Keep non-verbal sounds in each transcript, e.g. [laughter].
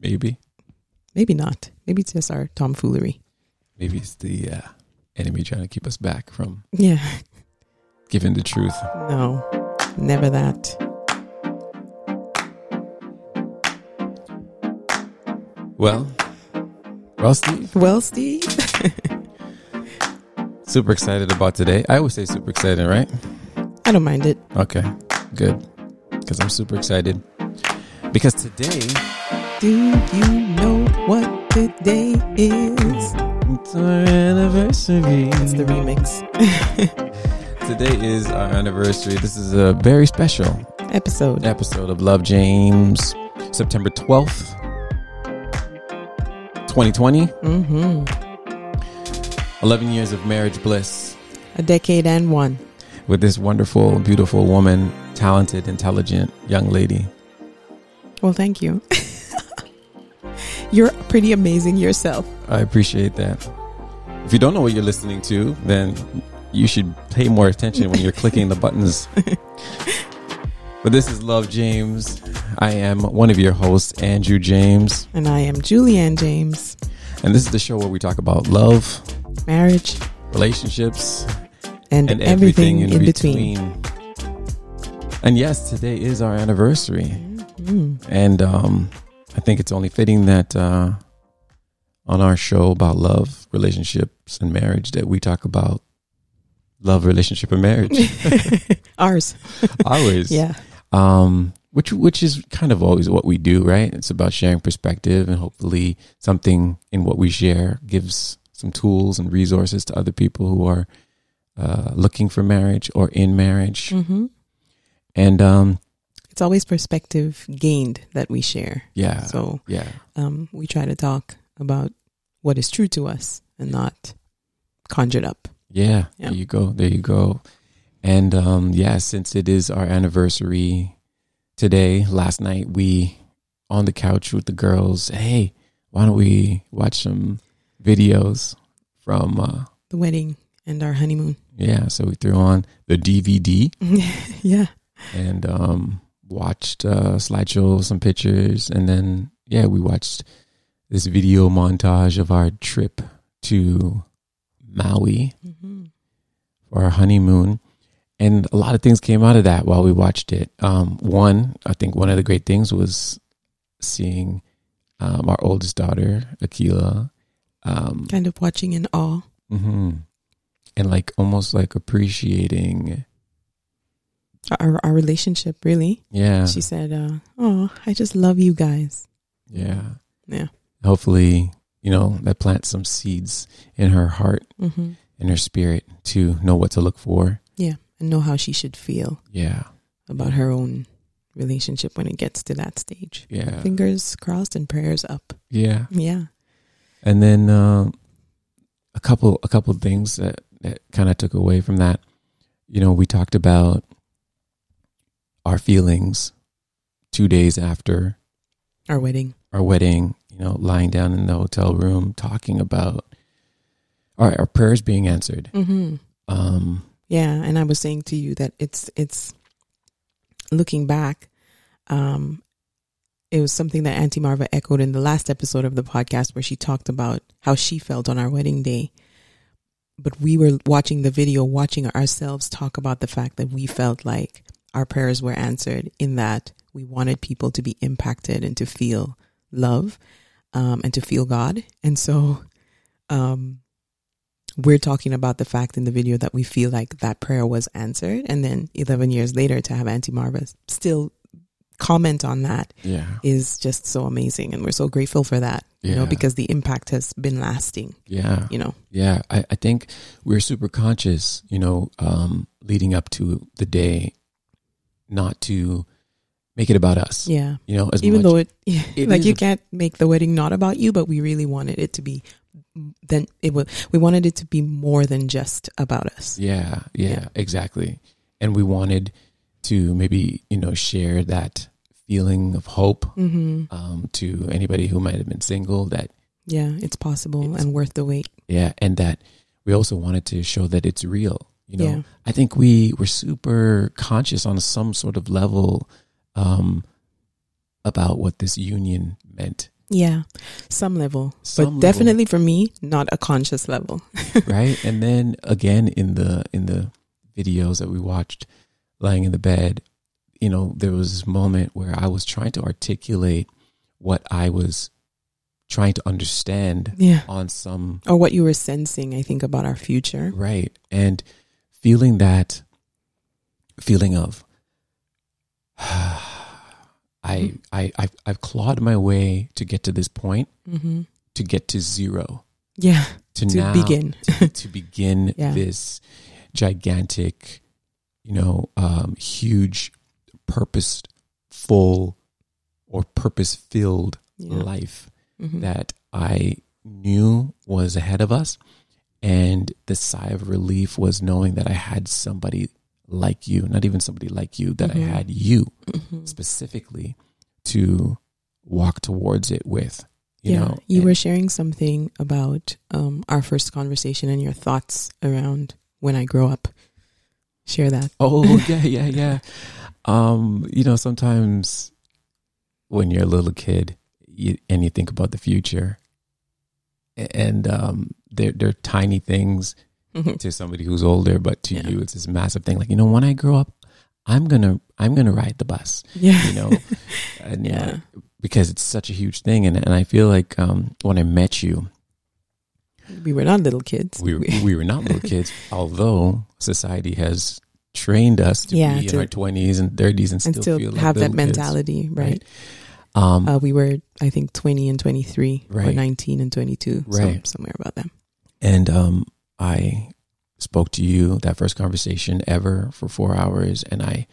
Maybe. Maybe not. Maybe it's just our tomfoolery. Maybe it's the uh, enemy trying to keep us back from Yeah. giving the truth. No, never that. Well, well, Steve, Well, Steve. [laughs] super excited about today. I always say super excited, right? I don't mind it. Okay, good. Because I'm super excited. Because today, Do you know what today is? it's our anniversary. It's the remix [laughs] Today is our anniversary. This is a very special episode. episode of Love James, September 12th, 2020. Mm-hmm. 11 years of marriage bliss A decade and one. with this wonderful, beautiful woman, talented, intelligent young lady. Well, thank you. [laughs] You're pretty amazing yourself. I appreciate that. If you don't know what you're listening to, then you should pay more attention when you're clicking the buttons. [laughs] But this is Love James. I am one of your hosts, Andrew James. And I am Julianne James. And this is the show where we talk about love, Marriage relationships, and, and everything, everything, in, between. And yes, today is our anniversary. Mm. And um, I think it's only fitting that uh, on our show about love, relationships, and marriage that we talk about love, relationship, and marriage. [laughs] Ours. Always. [laughs] Yeah. Um, which which is kind of always what we do, right? It's about sharing perspective and hopefully something in what we share gives some tools and resources to other people who are uh, looking for marriage or in marriage. hmm And um, It's always perspective gained that we share. yeah, So yeah, um, we try to talk about what is true to us and not conjured up. yeah. Yeah. There you go. There you go. And um, yeah, since it is our anniversary today, last night we on the couch with the girls. Hey, why don't we watch some videos from? Uh, The wedding and our honeymoon. yeah, so we threw on the DVD [laughs] yeah. and um, watched uh, slideshow, some pictures, and then yeah, we watched this video montage of our trip to Maui hmm for our honeymoon. And a lot of things came out of that while we watched it. Um, one, I think one of the great things was seeing um, our oldest daughter, Akila, um, Kind of watching in awe. mhm, and like almost like appreciating. Our, our relationship, really. Yeah. She said, uh, Oh, I just love you guys. Yeah. Yeah. Hopefully, you know, that plants some seeds in her heart hmm and her spirit to know what to look for. Yeah. And know how she should feel Yeah. about her own relationship when it gets to that stage. Yeah. Fingers crossed and prayers up. Yeah. Yeah. And then um, a couple a couple of things that, that kind of took away from that. You know, we talked about our feelings two days after Our wedding. our wedding, you know, lying down in the hotel room talking about our, our prayers being answered. hmm Um, Yeah, and I was saying to you that it's it's looking back, um, it was something that Auntie Marva echoed in the last episode of the podcast where she talked about how she felt on our wedding day. But we were watching the video, watching ourselves talk about the fact that we felt like our prayers were answered in that we wanted people to be impacted and to feel love um, and to feel God. And so um, we're talking about the fact in the video that we feel like that prayer was answered. And then 11 years later, to have Auntie Marva still comment on that yeah. is just so amazing. And we're so grateful for that, you know, because the impact has been lasting, Yeah. you know. Yeah, I, I think we're super conscious, you know, um, leading up to the day, not to make it about us. Yeah. You know, as Even much, though it, yeah, [laughs] It like you a- can't make the wedding not about you, but we really wanted it to be, then it was, we wanted it to be more than just about us. yeah, yeah, Yeah. exactly. And we wanted to maybe you know share that feeling of hope hmm um, to anybody who might have been single. That Yeah. It's possible It's- and worth the wait. yeah, and that we also wanted to show that it's real. You know, Yeah. I think we were super conscious on some sort of level um, about what this union meant Yeah, some level, Some but level. definitely for me, not a conscious level. [laughs] right? And then again in the in the videos that we watched lying in the bed, you know, there was this moment where I was trying to articulate what I was trying to understand Yeah, on some or what you were sensing. I think about our future. right and feeling that feeling of [sighs] I, I I've, I've clawed my way to get to this point hmm to get to zero Yeah, to, to now begin. to begin [laughs] Yeah. this gigantic, you know, um, huge, purposeful or purpose filled Yeah. life Mhm. that I knew was ahead of us. And the sigh of relief was knowing that I had somebody like you, not even somebody like you, that Mhm. I had you Mhm. specifically to walk towards it with. You yeah, know, you And- were sharing something about um, our first conversation and your thoughts around when I grow up. Share that. Oh [laughs] yeah, yeah, yeah. Um, you know, sometimes when you're a little kid you, and you think about the future, and um, they're they're tiny things to somebody who's older, but to Yeah. you, it's this massive thing. Like you know, when I grow up, I'm gonna I'm gonna ride the bus. yeah, You know, [laughs] and you know, yeah, because it's such a huge thing, and and I feel like um, when I met you, we were not little kids. we were, [laughs] we were not little kids, although society has trained us to Yeah, be to- in our twenties and thirties and, and still still feel like have that little kids, mentality, right? Um, Uh, we were, I think, twenty and twenty three, or Right. nineteen and twenty two, Right. somewhere about that. And um, I spoke to you that first conversation ever for four hours, and I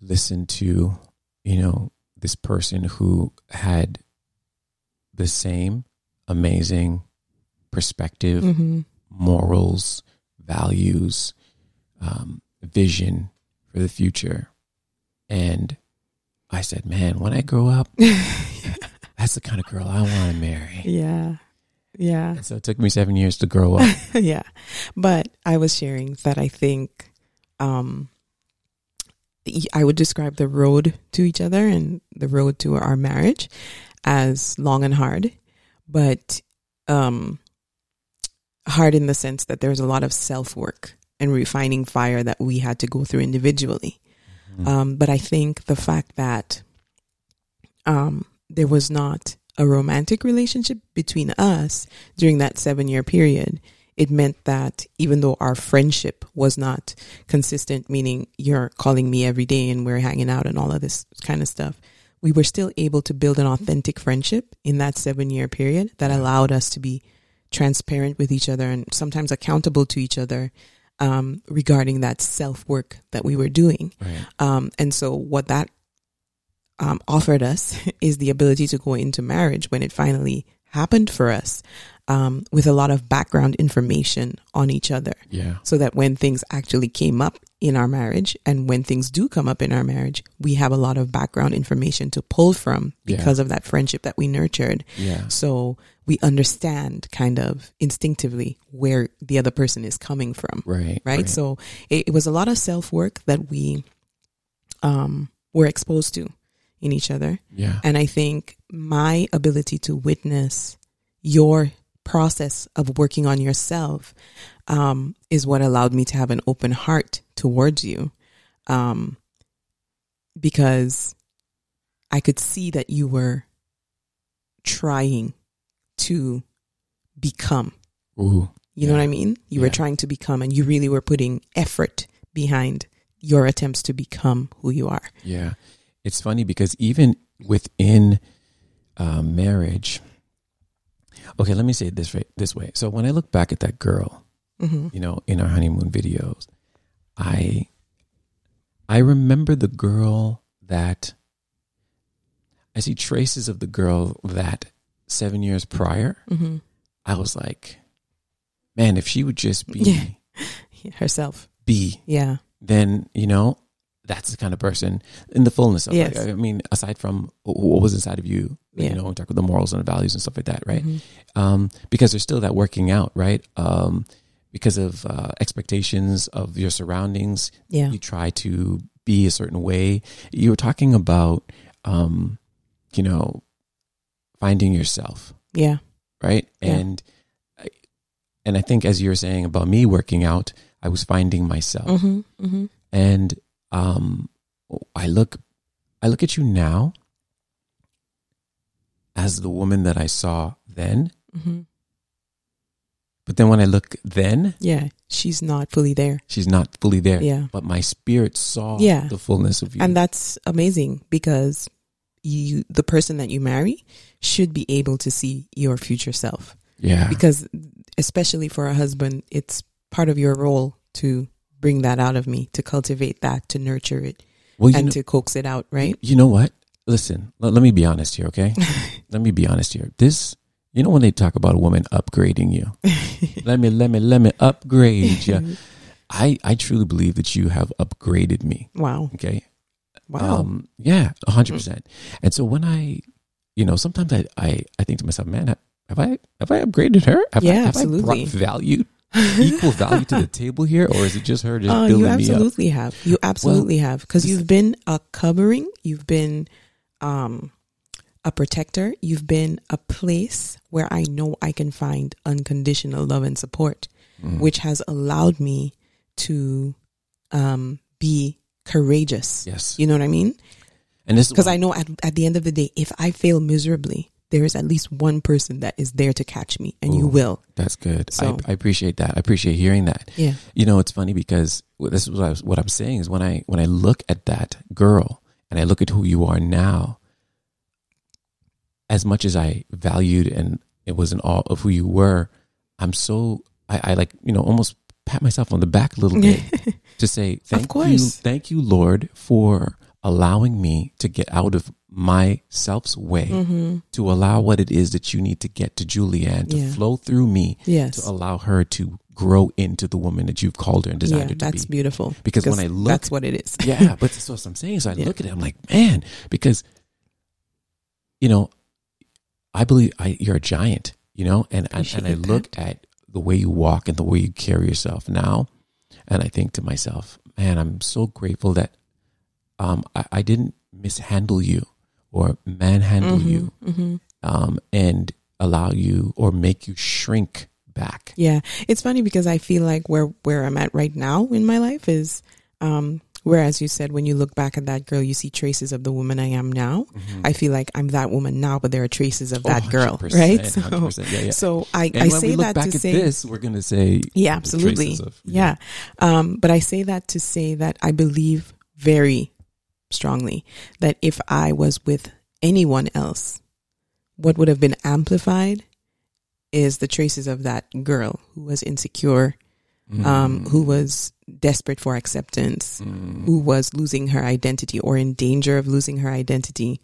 listened to, you know, this person who had the same amazing perspective, hmm morals, values, um, vision for the future. And I said, man, when I grow up, [laughs] that's the kind of girl I want to marry. yeah, yeah. And so it took me seven years to grow up. [laughs] yeah. But I was sharing that I think um I would describe the road to each other and the road to our marriage as long and hard, but um hard in the sense that there's a lot of self-work and refining fire that we had to go through individually. Um, but I think the fact that um, there was not a romantic relationship between us during that seven year period, it meant that even though our friendship was not consistent, meaning you're calling me every day and we're hanging out and all of this kind of stuff, we were still able to build an authentic friendship in that seven year period that allowed us to be transparent with each other and sometimes accountable to each other um, regarding that self work that we were doing. right. Um, and so what that um, offered us [laughs] is the ability to go into marriage when it finally happened for us um, with a lot of background information on each other Yeah. so that when things actually came up in our marriage and when things do come up in our marriage, we have a lot of background information to pull from Yeah. because of that friendship that we nurtured. Yeah. So we understand kind of instinctively where the other person is coming from Right. right? So it, it was a lot of self work that we um, were exposed to in each other. yeah. And I think my ability to witness your process of working on yourself um, is what allowed me to have an open heart towards you. Um, because I could see that you were trying to become Ooh. you know what I mean? You were trying to become, and you really were putting effort behind your attempts to become who you are. Yeah. It's funny because even within uh, marriage, okay, let me say it this way. This way. So when I look back at that girl, hmm you know, in our honeymoon videos, I I remember the girl that I see traces of the girl that seven years prior. hmm I was like, man, if she would just be [laughs] Yeah. Herself. be, Yeah. then you know that's the kind of person in the fullness of Yes. it. I mean, aside from what was inside of you, Yeah. you know, talk about the morals and the values and stuff like that, right? Mhm. um, because there's still that working out, right? Um, because of uh, expectations of your surroundings, Yeah. you try to be a certain way. You were talking about um, you know, finding yourself, Yeah. right? Yeah. And I, and I think as you were saying about me working out, I was finding myself. Mm-hmm. Mm-hmm. And um I look I look at you now as the woman that I saw then, Mm-hmm. but then when I look then, Yeah. She's not fully there. she's not fully there. Yeah. But my spirit saw Yeah. the fullness of you. And that's amazing because you, the person that you marry should be able to see your future self. yeah. Because especially for a husband, it's part of your role to bring that out of me, to cultivate that, to nurture it, well, and know, to coax it out, right? you know what? Listen, let, let me be honest here, okay? [laughs] let me be honest here. This, you know, when they talk about a woman upgrading you, [laughs] let me, let me, let me upgrade you. [laughs] I, I truly believe that you have upgraded me. Wow. Okay. Wow. Um, yeah, a hundred percent. And so when I, you know, sometimes I, I, I think to myself, man, have I, have I upgraded her? Have I, Yeah, have I absolutely. brought value, equal value to the table here, or is it just her just Oh, building you me up? absolutely have. You absolutely have because you've been a covering. You've been um, a protector. You've been a place where I know I can find unconditional love and support, Mm. which has allowed me to um, be courageous. Yes. You know what I mean? And this Because I know at, at the end of the day, if I fail miserably, there is at least one person that is there to catch me, and you will. That's good. So- I, I appreciate that. I appreciate hearing that. Yeah. You know, it's funny because this is what, I was, what I'm saying is when I when I look at that girl and I look at who you are now, as much as I valued and it was in awe of who you were, I'm so I, I like you know almost pat myself on the back a little bit [laughs] to say thank you, thank you, Lord, for allowing me to get out of myself's way Mm-hmm. to allow what it is that you need to get to Julianne to Yeah. flow through me Yes. to allow her to grow into the woman that you've called her and designed Yeah, her to that's be. That's beautiful. Because when I look- that's what it is. [laughs] yeah, but that's what I'm saying. So I Yeah. look at it, I'm like, man, because you know, I believe I, you're a giant, you know, and and, and I look at the way you walk and the way you carry yourself now, and I think to myself, man, I'm so grateful that um I, I didn't mishandle you or manhandle you hmm um and allow you or make you shrink back. Yeah, it's funny because I feel like where where I'm at right now in my life is, um, whereas you said when you look back at that girl, you see traces of the woman I am now. I feel like I'm that woman now, but there are traces of that Oh, girl, right? [laughs] So, yeah, yeah. so I, And I say we look that back to at say, this, we're going to say, yeah, absolutely, of- yeah. Um, but I say that to say that I believe very strongly that if I was with anyone else, what would have been amplified is the traces of that girl who was insecure, um, who was desperate for acceptance, Mm. who was losing her identity or in danger of losing her identity.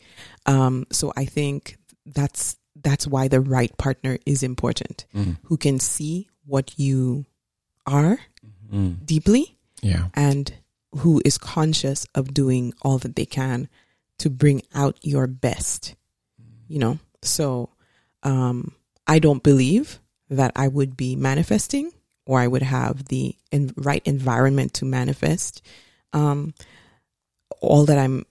Um, so I think that's that's why the right partner is important, Mm. who can see what you are Mm. deeply Yeah. and who is conscious of doing all that they can to bring out your best. You know, so um, I don't believe that I would be manifesting or I would have the en- right environment to manifest um, all that I'm,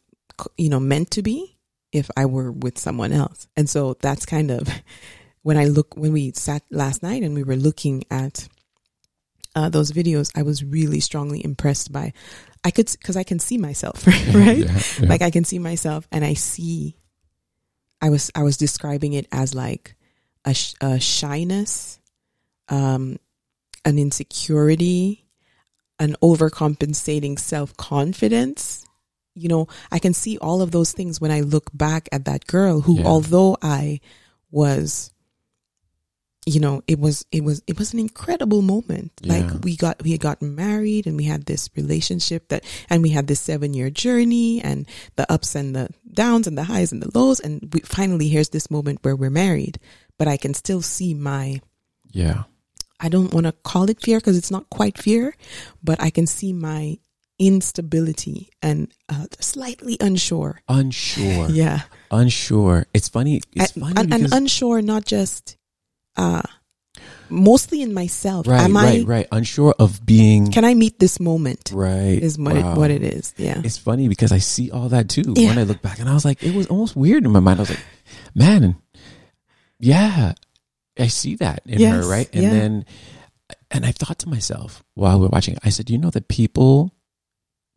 you know, meant to be if I were with someone else. And so that's kind of [laughs] when I look, when we sat last night and we were looking at uh, those videos, I was really strongly impressed by. I could because I can see myself, [laughs] right? Yeah, yeah. Like I can see myself, and I see. I was I was describing it as like a, sh- a shyness, um, an insecurity, an overcompensating self confidence. You know, I can see all of those things when I look back at that girl who, Yeah. although I was you know it was it was it was an incredible moment Yeah. like we got we had gotten married and we had this relationship that and we had this seven year journey and the ups and the downs and the highs and the lows and we finally here's this moment where we're married but i can still see my yeah. i don't want to call it fear because it's not quite fear but i can see my instability and uh, slightly unsure Unsure. [laughs] yeah Unsure. It's funny. It's and, funny and, and unsure not just uh mostly in myself. Right, Am right, I? right. Unsure of being Can I meet this moment? right. Is what Wow. it, what it is. Yeah. It's funny because I see all that too Yeah. when I look back, and I was like, it was almost weird in my mind. I was like, man, yeah, I see that in Yes, her, right? And yeah. then, and I thought to myself while we we're watching, I said, you know that people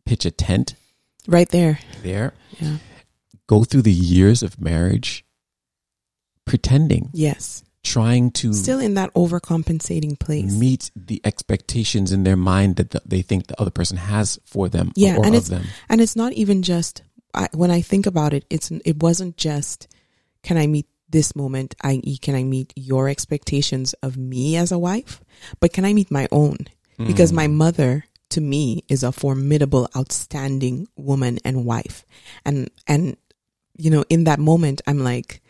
pitch a tent Right there. there, Yeah. go through the years of marriage, pretending, Yes. Trying to Still in that overcompensating place. meet the expectations in their mind that the, they think the other person has for them Yeah, or and of it's- them. And it's not even just I, when I think about it. It's it wasn't just can I meet this moment, i.e., can I meet your expectations of me as a wife, but can I meet my own? Because Mm. my mother to me is a formidable, outstanding woman and wife, and and you know in that moment I'm like,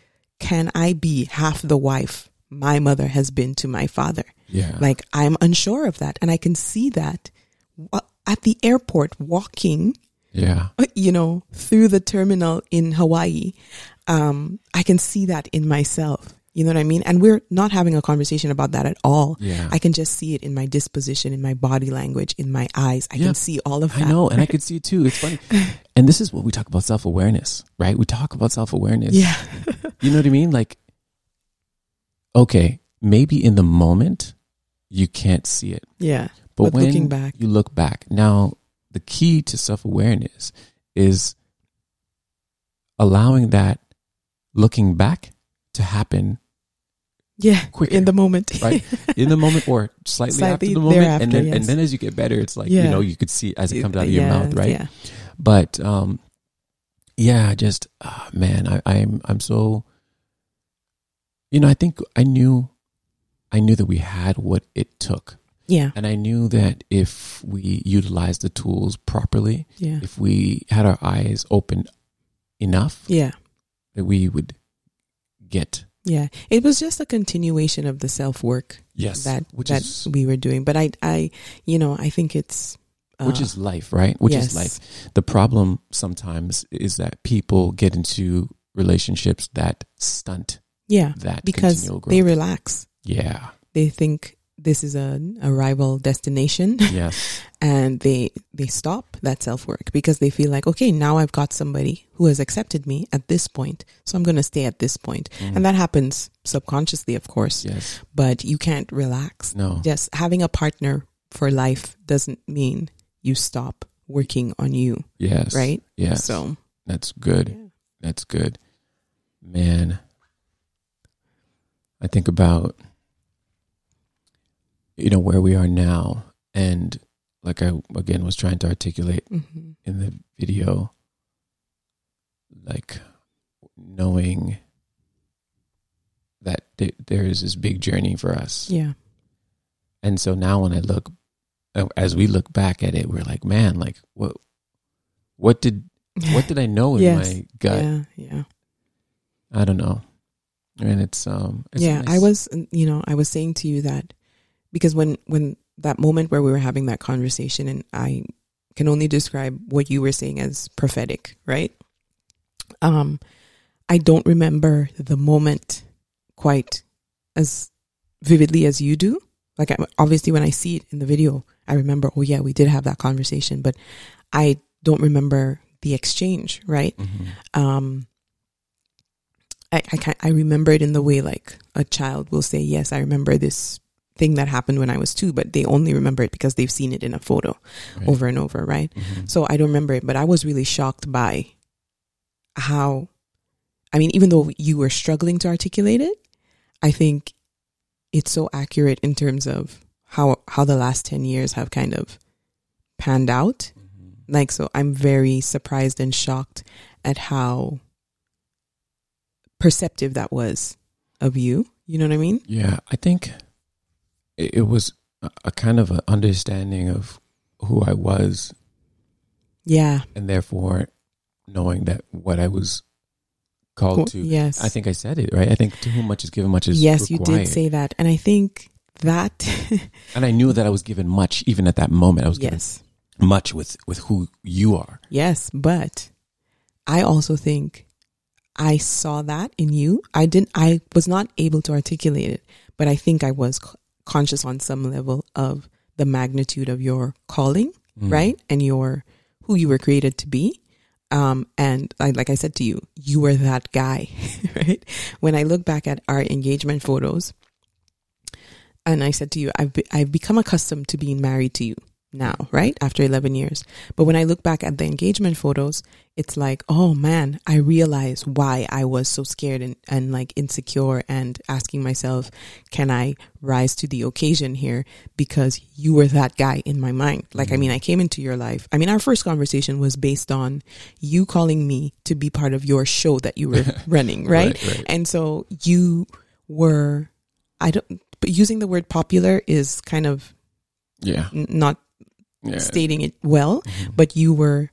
can I be half the wife my mother has been to my father? yeah, Like I'm unsure of that, and I can see that at the airport walking yeah, you know, through the terminal in Hawaii, um, I can see that in myself. You know what I mean? And we're not having a conversation about that at all. yeah. I can just see it in my disposition, in my body language, in my eyes. I Yeah. can see all of that. I know, and I could see it too. It's funny. [laughs] And this is what we talk about self awareness, right? We talk about self awareness. Yeah. [laughs] You know what I mean? Like, okay, maybe in the moment you can't see it, Yeah. but, But when looking back. you look back, now the key to self awareness is allowing that looking back to happen Yeah. quicker. In the moment. [laughs] right in the moment or slightly, Slightly after the moment and then and then as you get better it's like you know you could see as it comes out of your Yeah, mouth right Yeah. but um yeah just ah, man I, i'm i'm so you know i think i knew i knew that we had what it took Yeah. and i knew that if we utilized the tools properly Yeah. if we had our eyes open enough Yeah. that we would get Yeah. It was just a continuation of the self work yes that which that is we were doing. But I I you know, I think it's uh, which is life, right? Which yes. is life. The problem sometimes is that people get into relationships that stunt yeah. that Because continual growth. they relax. yeah. They think this is a, arrival destination Yes. [laughs] and they they stop that self work because they feel like okay now I've got somebody who has accepted me at this point so I'm going to stay at this point Mm. and that happens subconsciously of course yes. but you can't relax No. just having a partner for life doesn't mean you stop working on you Yes. right Yes. so That's good. yeah. That's good. Man. I think about you know where we are now. And like I again was trying to articulate hmm in the video like knowing that th- there is this big journey for us. Yeah. And so now when i look uh, as we look back at it we're like man like what what did what did i know in [laughs] Yes. my gut? Yeah yeah. I don't know. And it's um it's yeah nice. i was you know i was saying to you that because when when that moment where we were having that conversation and i can only describe what you were saying as prophetic right? Um i don't remember the moment quite as vividly as you do. Like I, obviously when i see it in the video i remember oh yeah we did have that conversation but i don't remember the exchange right? Mhm. um I I, can I remember it in the way like a child will say, "Yes, I remember this thing that happened when I was two, but they only remember it because they've seen it in a photo Right. over and over, right? Mhm. So I don't remember it, but I was really shocked by how, I mean, even though you were struggling to articulate it, I think it's so accurate in terms of how how the last ten years have kind of panned out. Mhm. Like, so I'm very surprised and shocked at how perceptive that was of you. You know what I mean? Yeah, I think it, was a, kind of an understanding of who I was, Yeah. and therefore knowing that what I was called Cool. to. Yes. I think I said it right. I think to whom much is given, much is yes, you did say that. And I think that, [laughs] and I knew that I was given much, even at that moment. I was given yes. much with with who you are. Yes. But I also think I saw that in you. I didn't, I was not able to articulate it, but I think I was conscious on some level of the magnitude of your calling, Mm. right? And your who you were created to be. Um, and I, like I said to you, you were that guy, [laughs] right? When I look back at our engagement photos, and I said to you, I've be, I've become accustomed to being married to you now, right? After 11 years. But when I look back at the engagement photos, it's like, oh man, I realize why I was so scared and, and like insecure and asking myself, can I rise to the occasion here? Because you were that guy in my mind. Like, I mm-hmm. mean, I came into your life. I mean, our first conversation was based on you calling me to be part of your show that you were [laughs] running, right? Right, right. And so you were, I don't, but using the word popular is kind of Yeah. n- not Yeah. stating it well, Mhm. but you were,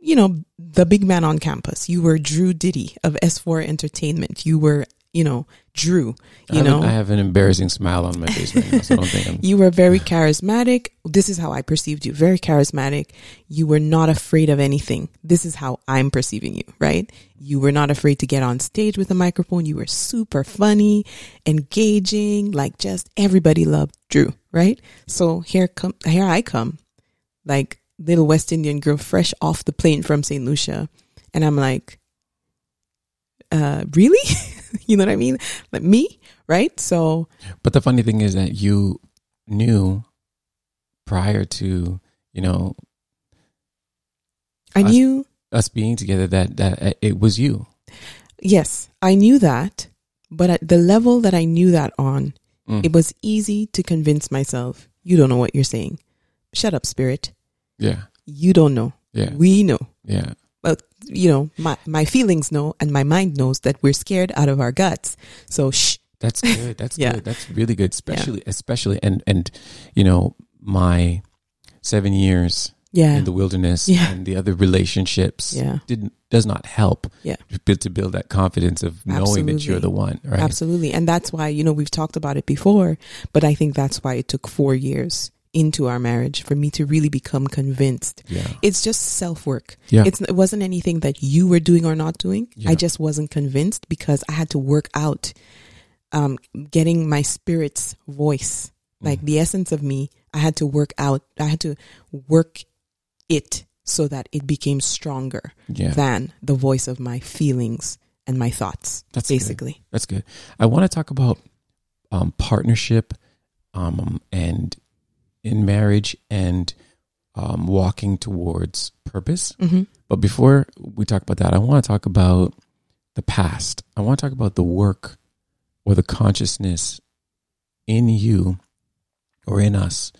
you know, the big man on campus. You were Drew Diddy of S4 Entertainment. You were, you know, Drew, you have, know. I have an embarrassing smile on my face right now, so I don't think I'm. [laughs] you were very charismatic. This is how I perceived you. Very charismatic. You were not afraid of anything. This is how I'm perceiving you, right? You were not afraid to get on stage with a microphone. You were super funny, engaging, like just everybody loved Drew, right? So here come, here I come, like little West Indian girl fresh off the plane from St. Lucia. And I'm like, uh, really? [laughs] you know what I mean? Like me, right? So But the funny thing is that you knew prior to you know I Us- knew us being together that that it was you. Yes, I knew that, but at the level that I knew that on, Mm. it was easy to convince myself, you don't know what you're saying. Shut up, spirit. Yeah. You don't know. Yeah. We know. Yeah. But, you know, my, my feelings know and my mind knows that we're scared out of our guts. So, shh. That's good. That's [laughs] Yeah. good. That's really good. Especially, especially, and and you know, my seven years Yeah. in the wilderness Yeah. and the other relationships Yeah. didn't does not help. Yeah. to build, that confidence of knowing that you're the one. Right. Absolutely. And that's why, you know, we've talked about it before, but I think that's why it took four years into our marriage for me to really become convinced. Yeah. It's just self work. Yeah. It's, it wasn't anything that you were doing or not doing. Yeah. I just wasn't convinced because I had to work out, um, getting my spirit's voice, like Mm. the essence of me. I had to work out. I had to work it so that it became stronger yeah. than the voice of my feelings and my thoughts. That's good. basically. That's good. I want to talk about um, partnership um, and in marriage and um, walking towards purpose. hmm But before we talk about that, I want to talk about the past. I want to talk about the work or the consciousness in you or in us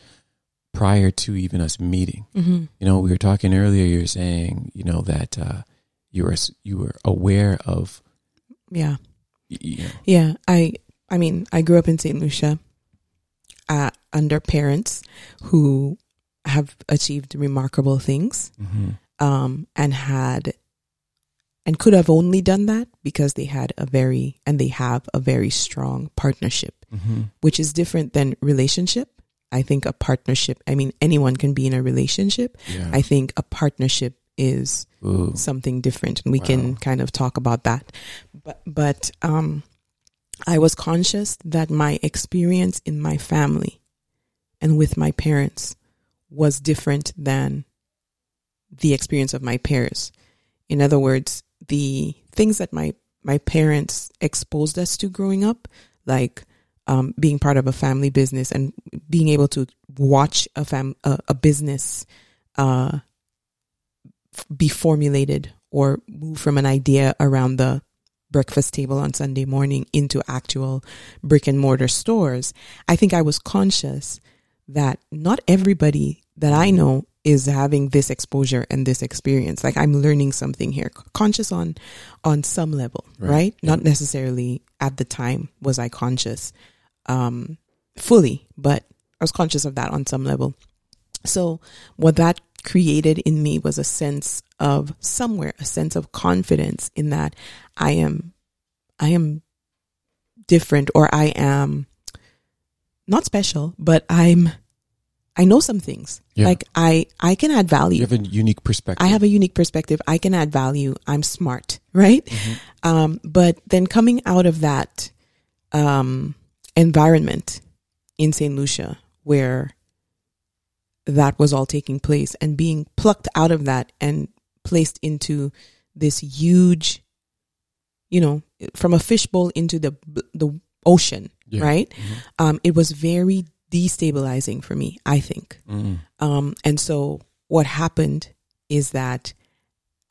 prior to even us meeting. hmm You know, we were talking earlier. You were saying, you know, that uh, you were you were aware of, Yeah. you know, Yeah, I I mean, I grew up in St. Lucia uh, under parents who have achieved remarkable things mhm. um, and had and could have only done that because they had a very and they have a very strong partnership, Mhm. which is different than relationship. I think a partnership, I mean, anyone can be in a relationship. yeah. I think a partnership is Ooh. something different and we can kind of talk about that but but um i was conscious that my experience in my family and with my parents was different than the experience of my peers. In other words the things that my my parents exposed us to growing up like um, being part of a family business and being able to watch a fam a, a business uh be formulated or move from an idea around the breakfast table on Sunday morning into actual brick and mortar stores, I think I was conscious that not everybody that I know is having this exposure and this experience. Like I'm learning something here, conscious on on some level, Right. right? Yeah. Not necessarily at the time was I conscious um fully, but I was conscious of that on some level. So what that created in me was a sense of somewhere, a sense of confidence in that I am, I am different or I am not special, but I'm, I know some things. Yeah. Like I, I can add value. you have a unique perspective. I have a unique perspective. I can add value. I'm smart, [laughs] right? Mhm. Um, but then coming out of that um, environment, in St. Lucia where that was all taking place and being plucked out of that and placed into this huge, you know, from a fishbowl into the the ocean, Yeah. right? Mhm. Um, it was very destabilizing for me. I think. Mm. Um, and so what happened is that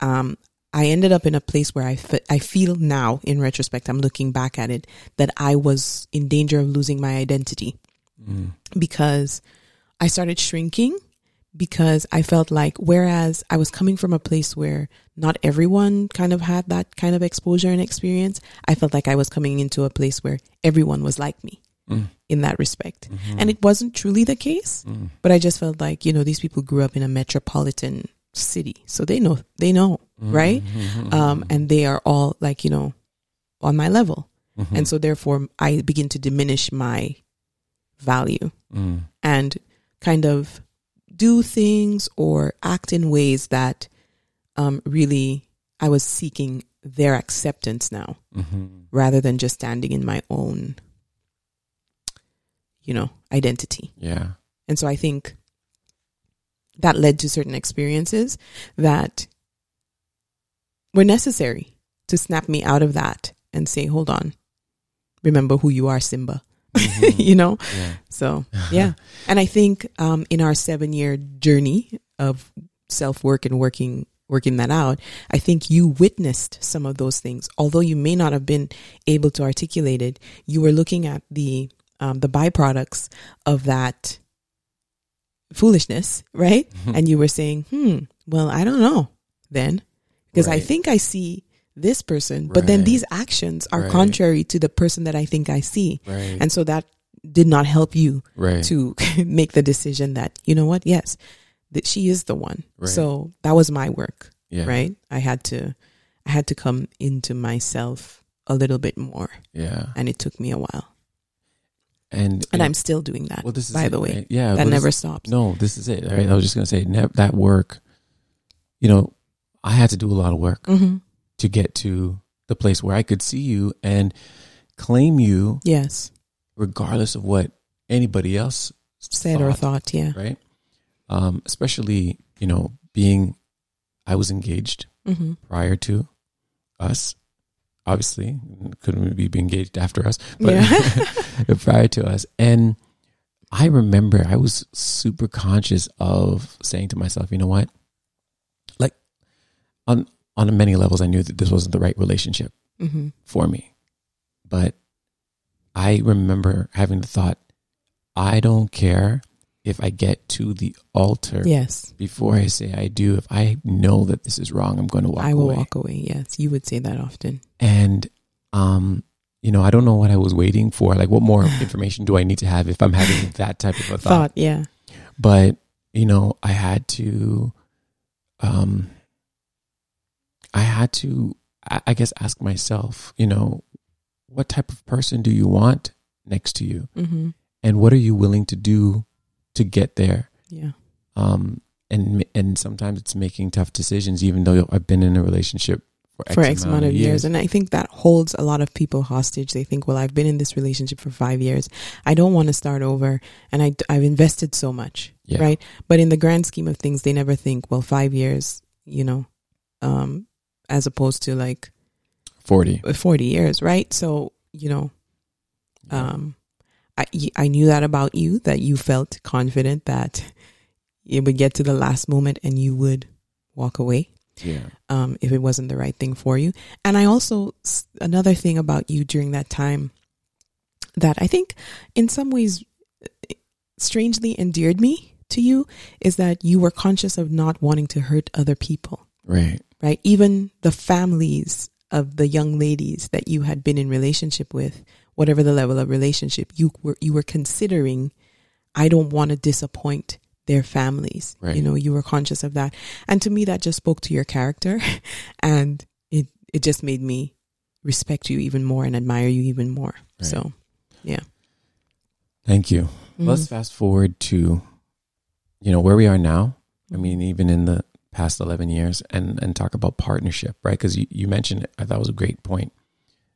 um, I ended up in a place where I, fe- I feel now, in retrospect, I'm looking back at it, that I was in danger of losing my identity Mm. because I started shrinking because I felt like, whereas I was coming from a place where not everyone kind of had that kind of exposure and experience, I felt like I was coming into a place where everyone was like me Mm. in that respect. Mhm. And it wasn't truly the case. Mm. But I just felt like, you know, these people grew up in a metropolitan city. So they know, they know, right? Mhm. Um, and they are all like, you know, on my level. Mhm. And so therefore I begin to diminish my value Mm. and kind of do things or act in ways that um, really I was seeking their acceptance now Mhm. rather than just standing in my own, you know, identity. Yeah. And so I think that led to certain experiences that were necessary to snap me out of that and say, hold on, remember who you are, Simba. Mhm. [laughs] you know? Yeah. So, yeah. [laughs] and I think um, in our seven year journey of self work and working, working that out, I think you witnessed some of those things. Although you may not have been able to articulate it, you were looking at the, um, the byproducts of that foolishness, right? and you were saying, hmm, well, I don't know then, because I think I see this person, but then these actions are Right. contrary to the person that I think I see. Right. And so that did not help you right. to [laughs] make the decision that, you know what, yes, that she is the one. Right. So that was my work, yeah. right? I had to, I had to come into myself a little bit more Yeah. and it took me a while. And And I'm still doing that, well, this is by it, the way. right? Yeah. that never stops. No, this is it. Right. I was just gonna say ne- that work. You know, I had to do a lot of work hmm to get to the place where I could see you and claim you, Yes. regardless of what anybody else Said or thought. Yeah. right? Um, especially, you know, being I was engaged hmm prior to us. Obviously, couldn't be engaged after us, but Yeah. [laughs] prior to us. And I remember I was super conscious of saying to myself, you know what? Like on on many levels I knew that this wasn't the right relationship hmm for me. But I remember having the thought, I don't care if I get to the altar Yes. before I say I do. If I know that this is wrong, I'm going to walk away. I will away. walk away. Yes. You would say that often. And um, you know, I don't know what I was waiting for. Like, what more [sighs] information do I need to have if I'm having [laughs] that type of a thought? Thought. Yeah. But you know, I had to, um, to, I guess, ask myself, you know, what type of person do you want next to you, hmm and what are you willing to do to get there? Yeah. Um, and and sometimes it's making tough decisions, even though I've been in a relationship for X, for X amount of years. And I think that holds a lot of people hostage. They think, well, I've been in this relationship for five years. I don't want to start over. And I, I've invested so much. Yeah. Right. But in the grand scheme of things, they never think, well, five years, you know, um, as opposed to like Forty. 40 years. Right. So, you know, um, I, I knew that about you, that you felt confident that it would get to the last moment and you would walk away yeah. um, if it wasn't the right thing for you. And I also, another thing about you during that time that I think in some ways eh, strangely endeared me to you is that you were conscious of not wanting to hurt other people, Right. Right? Even the families of the young ladies that you had been in relationship with, whatever the level of relationship, you were, you were considering, I don't want to disappoint their families. Right. You know, you were conscious of that. And to me, that just spoke to your character [laughs] and it, it just made me respect you even more and admire you even more. Right. So, yeah. Thank you. mhm. Let's fast forward to, you know, where we are now. I mean, even in the past 11 years and, and talk about partnership, right? Because you, you mentioned it. I thought it was a great point.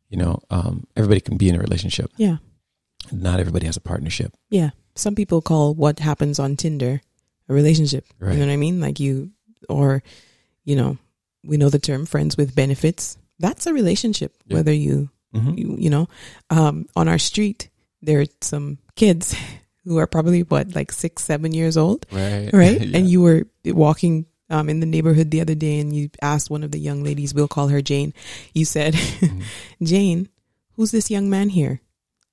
You know, um, everybody can be in a relationship. yeah. Not everybody has a partnership. Yeah. Some people call what happens on Tinder a relationship. Right. You know what I mean? Like you, or, you know, we know the term friends with benefits. That's a relationship, Yeah. whether you, Mhm. you, you know, um, on our street, there are some kids [laughs] who are probably what, like six, seven years old, Right. right? [laughs] Yeah. And you were walking um, in the neighborhood the other day and you asked one of the young ladies, we'll call her Jane. You said, Mhm. [laughs] Jane, who's this young man here?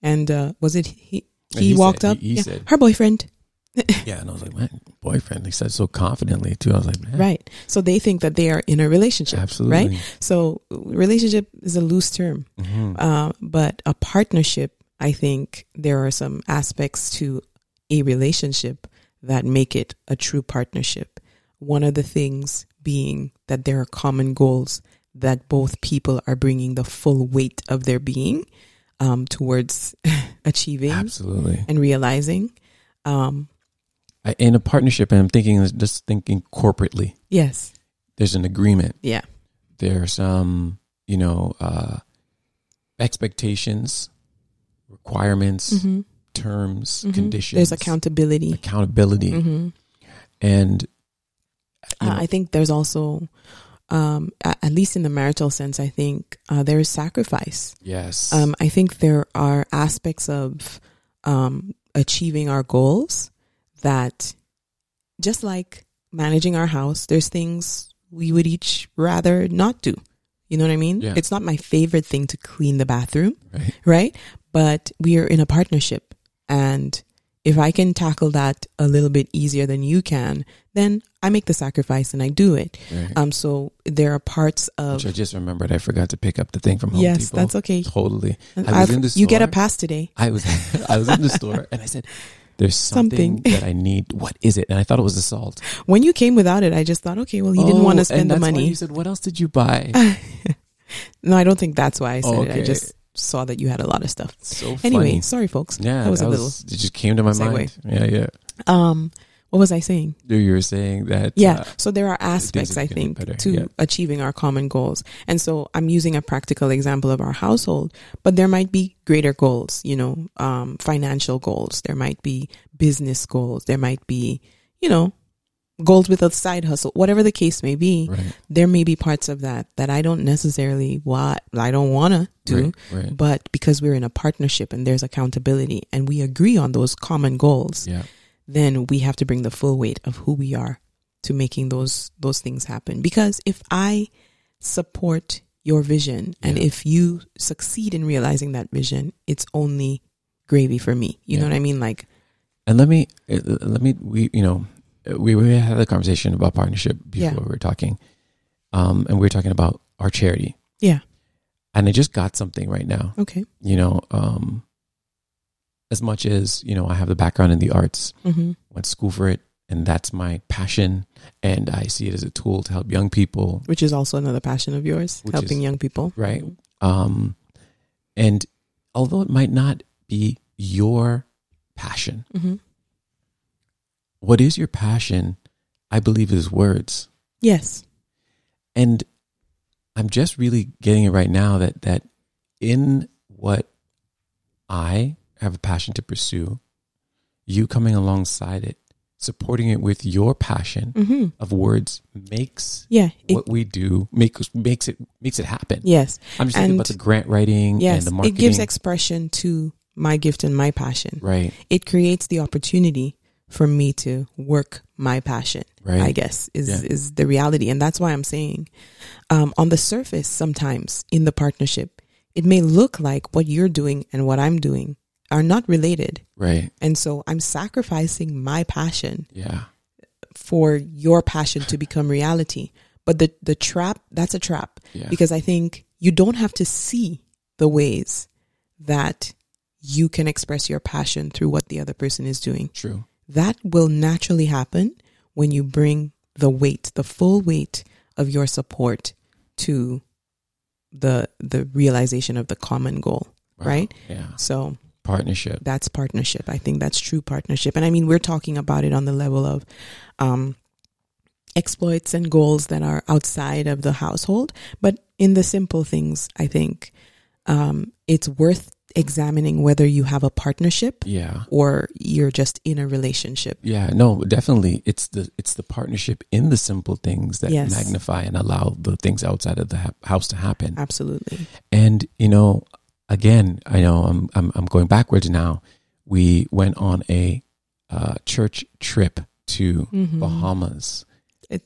And uh, was it he? He, he walked said- up. he- he Yeah, said- her boyfriend. [laughs] Yeah, and I was like, man, boyfriend. He said so confidently too. I was like, man, Right. So they think that they are in a relationship. absolutely. Right. So relationship is a loose term. Mhm. Uh, but a partnership, I think there are some aspects to a relationship that make it a true partnership. One of the things being that there are common goals that both people are bringing the full weight of their being um, towards [laughs] achieving Absolutely. and realizing. Um, in a partnership, and I'm thinking, just thinking corporately. yes. There's an agreement. Yeah. There's some, you know, uh, expectations, requirements, hmm terms, Mhm. conditions. There's accountability. accountability, hmm and Uh, I think there's also, um, at, at least in the marital sense, I think uh, there is sacrifice. yes, Um, I think there are aspects of um, achieving our goals that, just like managing our house, there's things we would each rather not do. You know what I mean? Yeah. It's not my favorite thing to clean the bathroom, right, right? But we are in a partnership. And if I can tackle that a little bit easier than you can, then I make the sacrifice and I do it. right. Um, so there are parts of Which I just remembered. I forgot to pick up the thing from Home yes, Depot. that's okay. totally. And I was I've- in the store, you get a pass today. I was [laughs] I was in the store and I said, "There's something, Something. that I need. What is it?" And I thought it was the salt. When you came without it, I just thought, okay, well, you didn't want Oh, to spend the money. You said, "What else did you buy?" [laughs] no, I don't think that's why I said Oh, it. I just saw that you had a lot of stuff. so Anyway, funny. sorry, folks. Yeah, that was a little. was- It just came to my segue. mind. Yeah, yeah. Um, what was I saying? You were saying that. Yeah. uh, so there are aspects, I think, better, to yeah. achieving our common goals. And so I'm using a practical example of our household, but there might be greater goals, you know, um, financial goals. There might be business goals. There might be, you know, goals with a side hustle, whatever the case may be. right, There may be parts of that that I don't necessarily want, I don't want to do. right, right. But because we're in a partnership and there's accountability and we agree on those common goals, Yeah, then we have to bring the full weight of who we are to making those those things happen. Because if I support your vision and Yeah. if you succeed in realizing that vision, it's only gravy for me. You know what I mean? Like, and let me uh, let me we you know we we had a conversation about partnership before Yeah. we were talking, um, and we were talking about our charity. Yeah. and I just got something right now. okay. You know, um, as much as you know, I have the background in the arts. hmm went to school for it and that's my passion and i see it as a tool to help young people Which is also another passion of yours, helping is- young people. right um and although it might not be your passion hmm what is your passion i believe is words Yes. and i'm just really getting it right now that that in what i have a passion to pursue you coming alongside it supporting it with your passion hmm of words makes Yeah. It, what we do makes makes it makes it happen. yes. I'm just thinking And- about the grant writing Yes. and the marketing. It gives expression to my gift and my passion. right, It creates the opportunity for me to work my passion. right, I guess is Yeah. is the reality, and that's why I'm saying, um, on the surface, sometimes in the partnership, it may look like what you're doing and what I'm doing are not related, right, and so I'm sacrificing my passion yeah, for your passion to become reality. But the the trap that's a trap. Yeah, because I think you don't have to see the ways that you can express your passion through what the other person is doing. True, that will naturally happen when you bring the weight, the full weight of your support to the the realization of the common goal. Wow. Right? Yeah, So partnership. that's partnership. I think that's true partnership. And I mean, we're talking about it on the level of um, exploits and goals that are outside of the household, but in the simple things, I think um, it's worth examining whether you have a partnership Yeah. or you're just in a relationship. Yeah, no, definitely. It's the it's the partnership in the simple things that Yes. magnify and allow the things outside of the ha- house to happen. Absolutely. And you know, again, I know I'm I'm, I'm going backwards now. We went on a uh, church trip to Mhm. Bahamas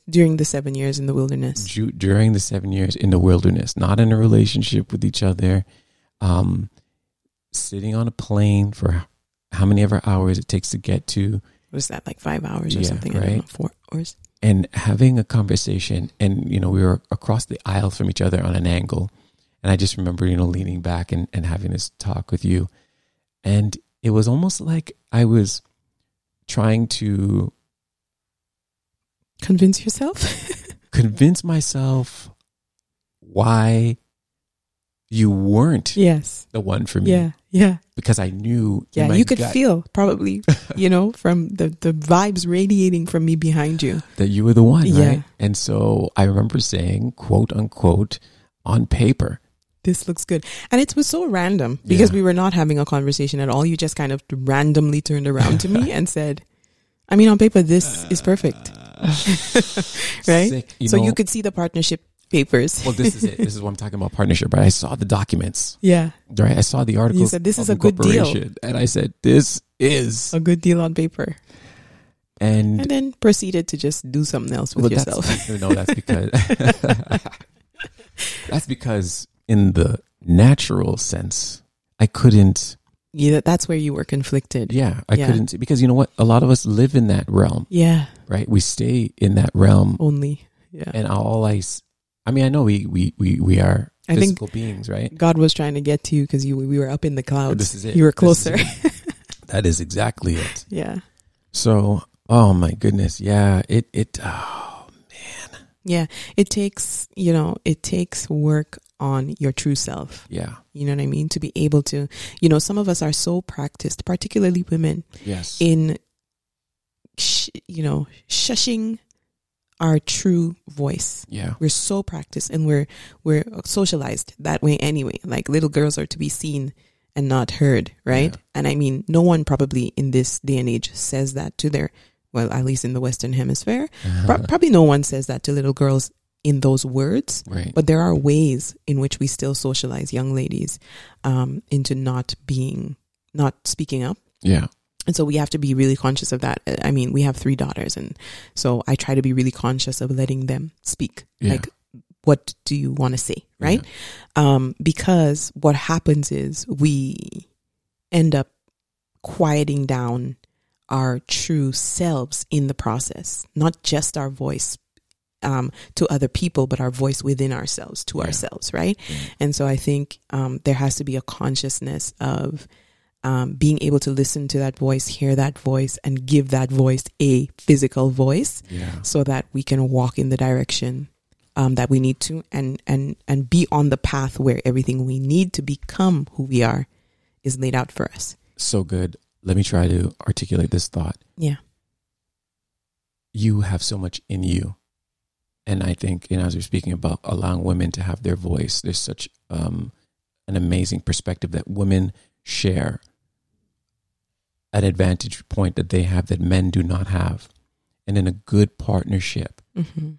during the seven years in the wilderness. during the seven years in the wilderness, not in a relationship with each other, um, sitting on a plane for how many ever hours it takes to get to Was that like five hours or Yeah, something? Right. know, four hours. and having a conversation and you know we were across the aisle from each other on an angle and i just remember you know leaning back and, and having this talk with you and it was almost like i was trying to Convince yourself. [laughs] convince myself why you weren't yes. the one for me Yeah. Yeah. because i knew Yeah. You could gut feel probably, you know, [laughs] from the, the vibes radiating from me behind you. that you were the one Yeah. right and so i remember saying quote unquote on paper This looks good. And it was so random because Yeah. we were not having a conversation at all. You just kind of randomly turned around to me [laughs] and said, I mean, on paper, this is perfect. [laughs] right? Sick, so know- you could see the partnership papers. Well, this is it. This is what I'm talking about partnership, right? I saw the documents, yeah. right? I saw the articles. You said, "This is a good deal." And I said, this is. A good deal on paper. And, And then proceeded to just do something else with well, yourself. that's, [laughs] no, that's because, [laughs] that's because in the natural sense, I couldn't, yeah, that's where you were conflicted. yeah, I Yeah. couldn't, because you know what? A lot of us live in that realm, Yeah. right? We stay in that realm. Only. Yeah. And all I, I mean, I know we, we, we, we are I think- physical beings, right? God was trying to get to you because you we were up in the clouds. This is it. You were is closer. it. That is exactly it. [laughs] yeah. So, oh my goodness, yeah, it it oh, man. Yeah. It takes, you know, it takes work on your true self. yeah, You know what I mean? To be able to, you know, some of us are so practiced, particularly women, yes, in, sh- you know, shushing our true voice. yeah, We're so practiced and we're we're socialized that way anyway. Like little girls are to be seen and not heard, right? Yeah. And I mean, no one probably in this day and age says that to their well, at least in the Western Hemisphere, Pro- probably no one says that to little girls in those words. right, But there are ways in which we still socialize young ladies um, into not being, not speaking up. yeah, And so we have to be really conscious of that. I mean, we have three daughters, and so I try to be really conscious of letting them speak. Yeah. Like, what do you want to say, right? Um, because what happens is we end up quieting down our true selves in the process, not just our voice um, to other people, but our voice within ourselves to Yeah. ourselves, right? Yeah. And so I think um, there has to be a consciousness of um, being able to listen to that voice, hear that voice, and give that voice a physical voice, yeah, so that we can walk in the direction um, that we need to, and and and be on the path where everything we need to become who we are is laid out for us. so good. Let me try to articulate this thought. Yeah. You have so much in you, and I think, you know, as we're speaking about allowing women to have their voice, there's such um, an amazing perspective that women share an advantage point that they have that men do not have, and in a good partnership. Mm-hmm.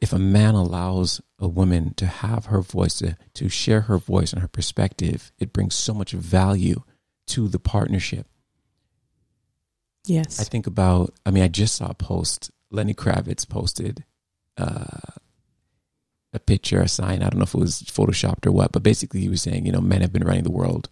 if a man allows a woman to have her voice, to, to share her voice and her perspective, it brings so much value to the partnership. Yes. I think about, I mean, I just saw a post, Lenny Kravitz posted uh, a picture, a sign. I don't know if it was photoshopped or what, but basically he was saying, you know, men have been running the world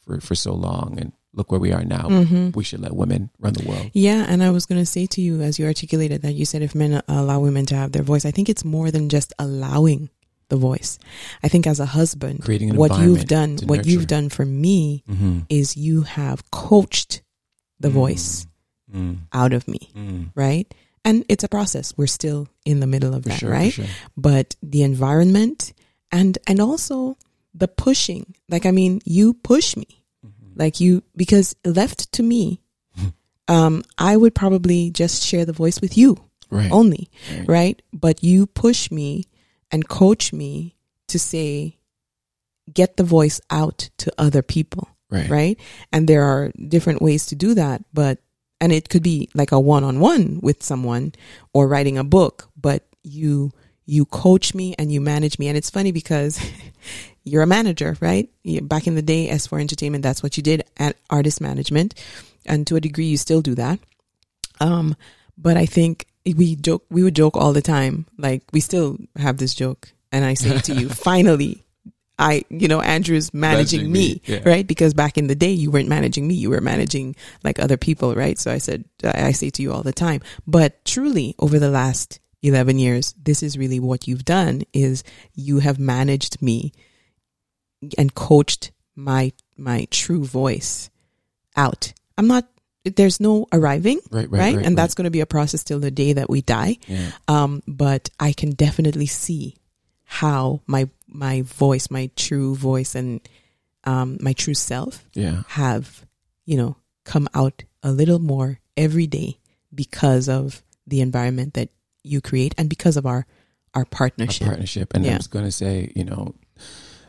for, for so long and look where we are now. hmm We should let women run the world. Yeah, and I was going to say to you as you articulated that you said if men allow women to have their voice, I think it's more than just allowing the voice. I think as a husband, Creating an what you've done, what you've done for me Mm-hmm. is you have coached the voice Mm, out of me, mm, right? And it's a process. We're still in the middle of for that, sure, right? sure. But the environment and and also the pushing. Like I mean, you push me. Like you because left to me, [laughs] um, I would probably just share the voice with you Right. only, right. right? But you push me and coach me to say, get the voice out to other people, Right. right? And there are different ways to do that, but and it could be like a one-on-one with someone or writing a book, but you you coach me and you manage me and it's funny because [laughs] you're a manager, right? Back in the day S4 Entertainment, that's what you did at artist management and to a degree you still do that. Um but I think we joke we would joke all the time. Like we still have this joke and I say to you, [laughs] finally I, you know, Andrew's managing Managing me, me, yeah. right? Because back in the day, you weren't managing me, you were managing like other people, right? So I said, I say to you all the time, but truly over the last 11 years, this is really what you've done is you have managed me and coached my, my true voice out. I'm not, there's no arriving, Right. Right. right? right, and that's going to be a process till the day that we die. yeah. Um, but I can definitely see how my my voice, my true voice, and um, my true self Yeah. have, you know, come out a little more every day because of the environment that you create and because of our our partnership. partnership. And I Yeah. was going to say, you know,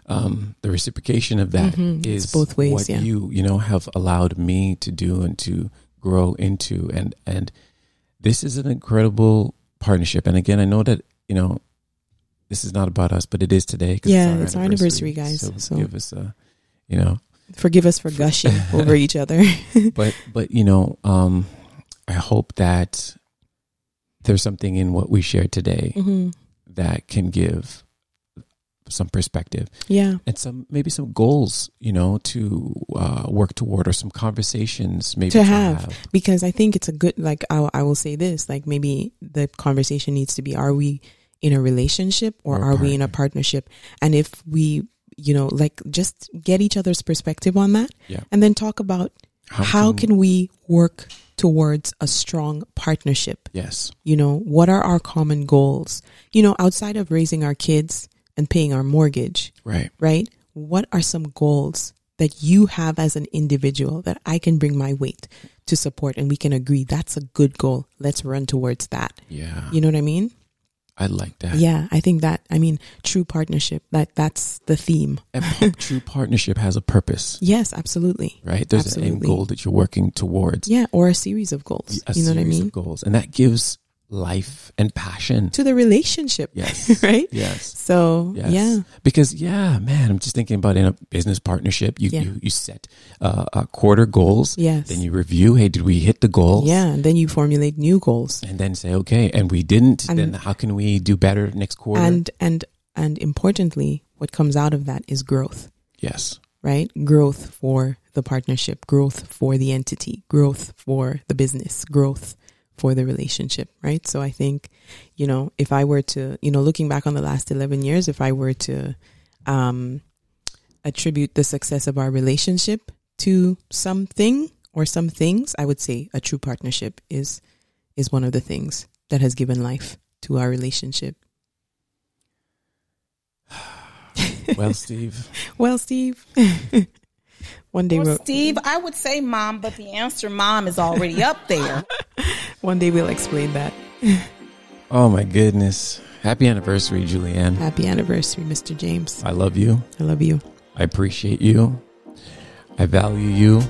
um, the reciprocation of that is Mhm. It's both ways, what yeah. you, you know, have allowed me to do and to grow into. And, and this is an incredible partnership. And again, I know that, you know, this is not about us, but it is today. Yeah, it's our anniversary, guys. So, So- give us a, you know, Forgive us for gushing [laughs] over each other. [laughs] but but you know um i hope that there's something in what we shared today hmm that can give some perspective. Yeah, and some maybe some goals you know to uh, work toward or some conversations maybe To have. because I think it's a good like I, I will say this like maybe the conversation needs to be are we in a relationship or, Or are we in a partnership? And if we you know like just get each other's perspective on that Yeah. and then talk about how, can, we work towards a strong partnership? Yes. You know what are our common goals? You know outside of raising our kids and paying our mortgage right right? What are some goals that you have as an individual that I can bring my weight to support and we can agree that's a good goal. Let's run towards that. yeah You know what I mean? i like that Yeah, I think that I mean true partnership that that's the theme. a p- [laughs] true partnership has a purpose Yes, absolutely. right there's an end goal that you're working towards Yeah, or a series of goals. a you know what I series mean? of goals and that gives life and passion To the relationship, yes [laughs] right? yes So, Yes. yeah. Because yeah, man, I'm just thinking about in a business partnership, you Yeah. you, you set uh, uh, quarter goals, Yes. then you review, hey, did we hit the goals? Yeah, and then you formulate new goals. And then say, okay, and we didn't, And- then how can we do better next quarter? And and and importantly, what comes out of that is growth. yes. right? Growth for the partnership, growth for the entity, growth for the business, growth for the relationship, right? So I think, you know, if I were to, you know, looking back on the last 11 years, if I were to um, attribute the success of our relationship to something or some things, I would say a true partnership is is one of the things that has given life to our relationship. [sighs] Well, Steve, [laughs] Well, Steve, [laughs] one day Well, we'll, Steve, I would say mom, but the answer mom is already up there. [laughs] one day we'll explain that. [laughs] oh my goodness. Happy anniversary, Julianne. Happy anniversary, Mr. James. I love you. I love you. I appreciate you. I value you.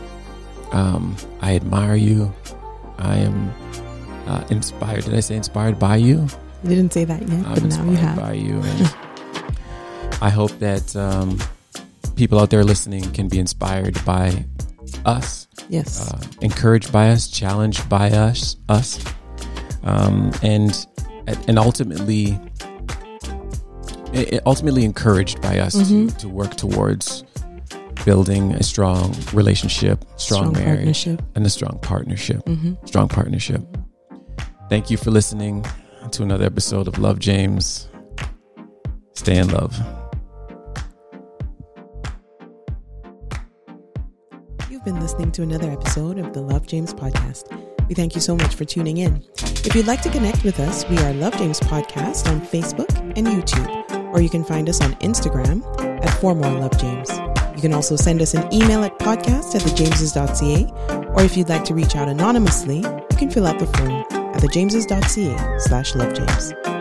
Um, I admire you. I am uh, inspired. Did I say inspired by you? You didn't say that yet, I'm but now you have. by you. [laughs] And I hope that um, people out there listening can be inspired by us, Yes. uh, encouraged by us, challenged by us, us, um, and and ultimately, ultimately encouraged by us Mhm. to, to work towards building a strong relationship, strong, marriage, partnership. and a strong partnership. hmm Strong partnership. Thank you for listening to another episode of Love James. Stay in love. Been listening to another episode of the Love James podcast. We thank you so much for tuning in. If you'd like to connect with us, we are Love James Podcast on Facebook and YouTube, or you can find us on Instagram at For More Love James. You can also send us an email at podcast at thejameses.ca, or if you'd like to reach out anonymously, you can fill out the form at thejameses.ca slash lovejames.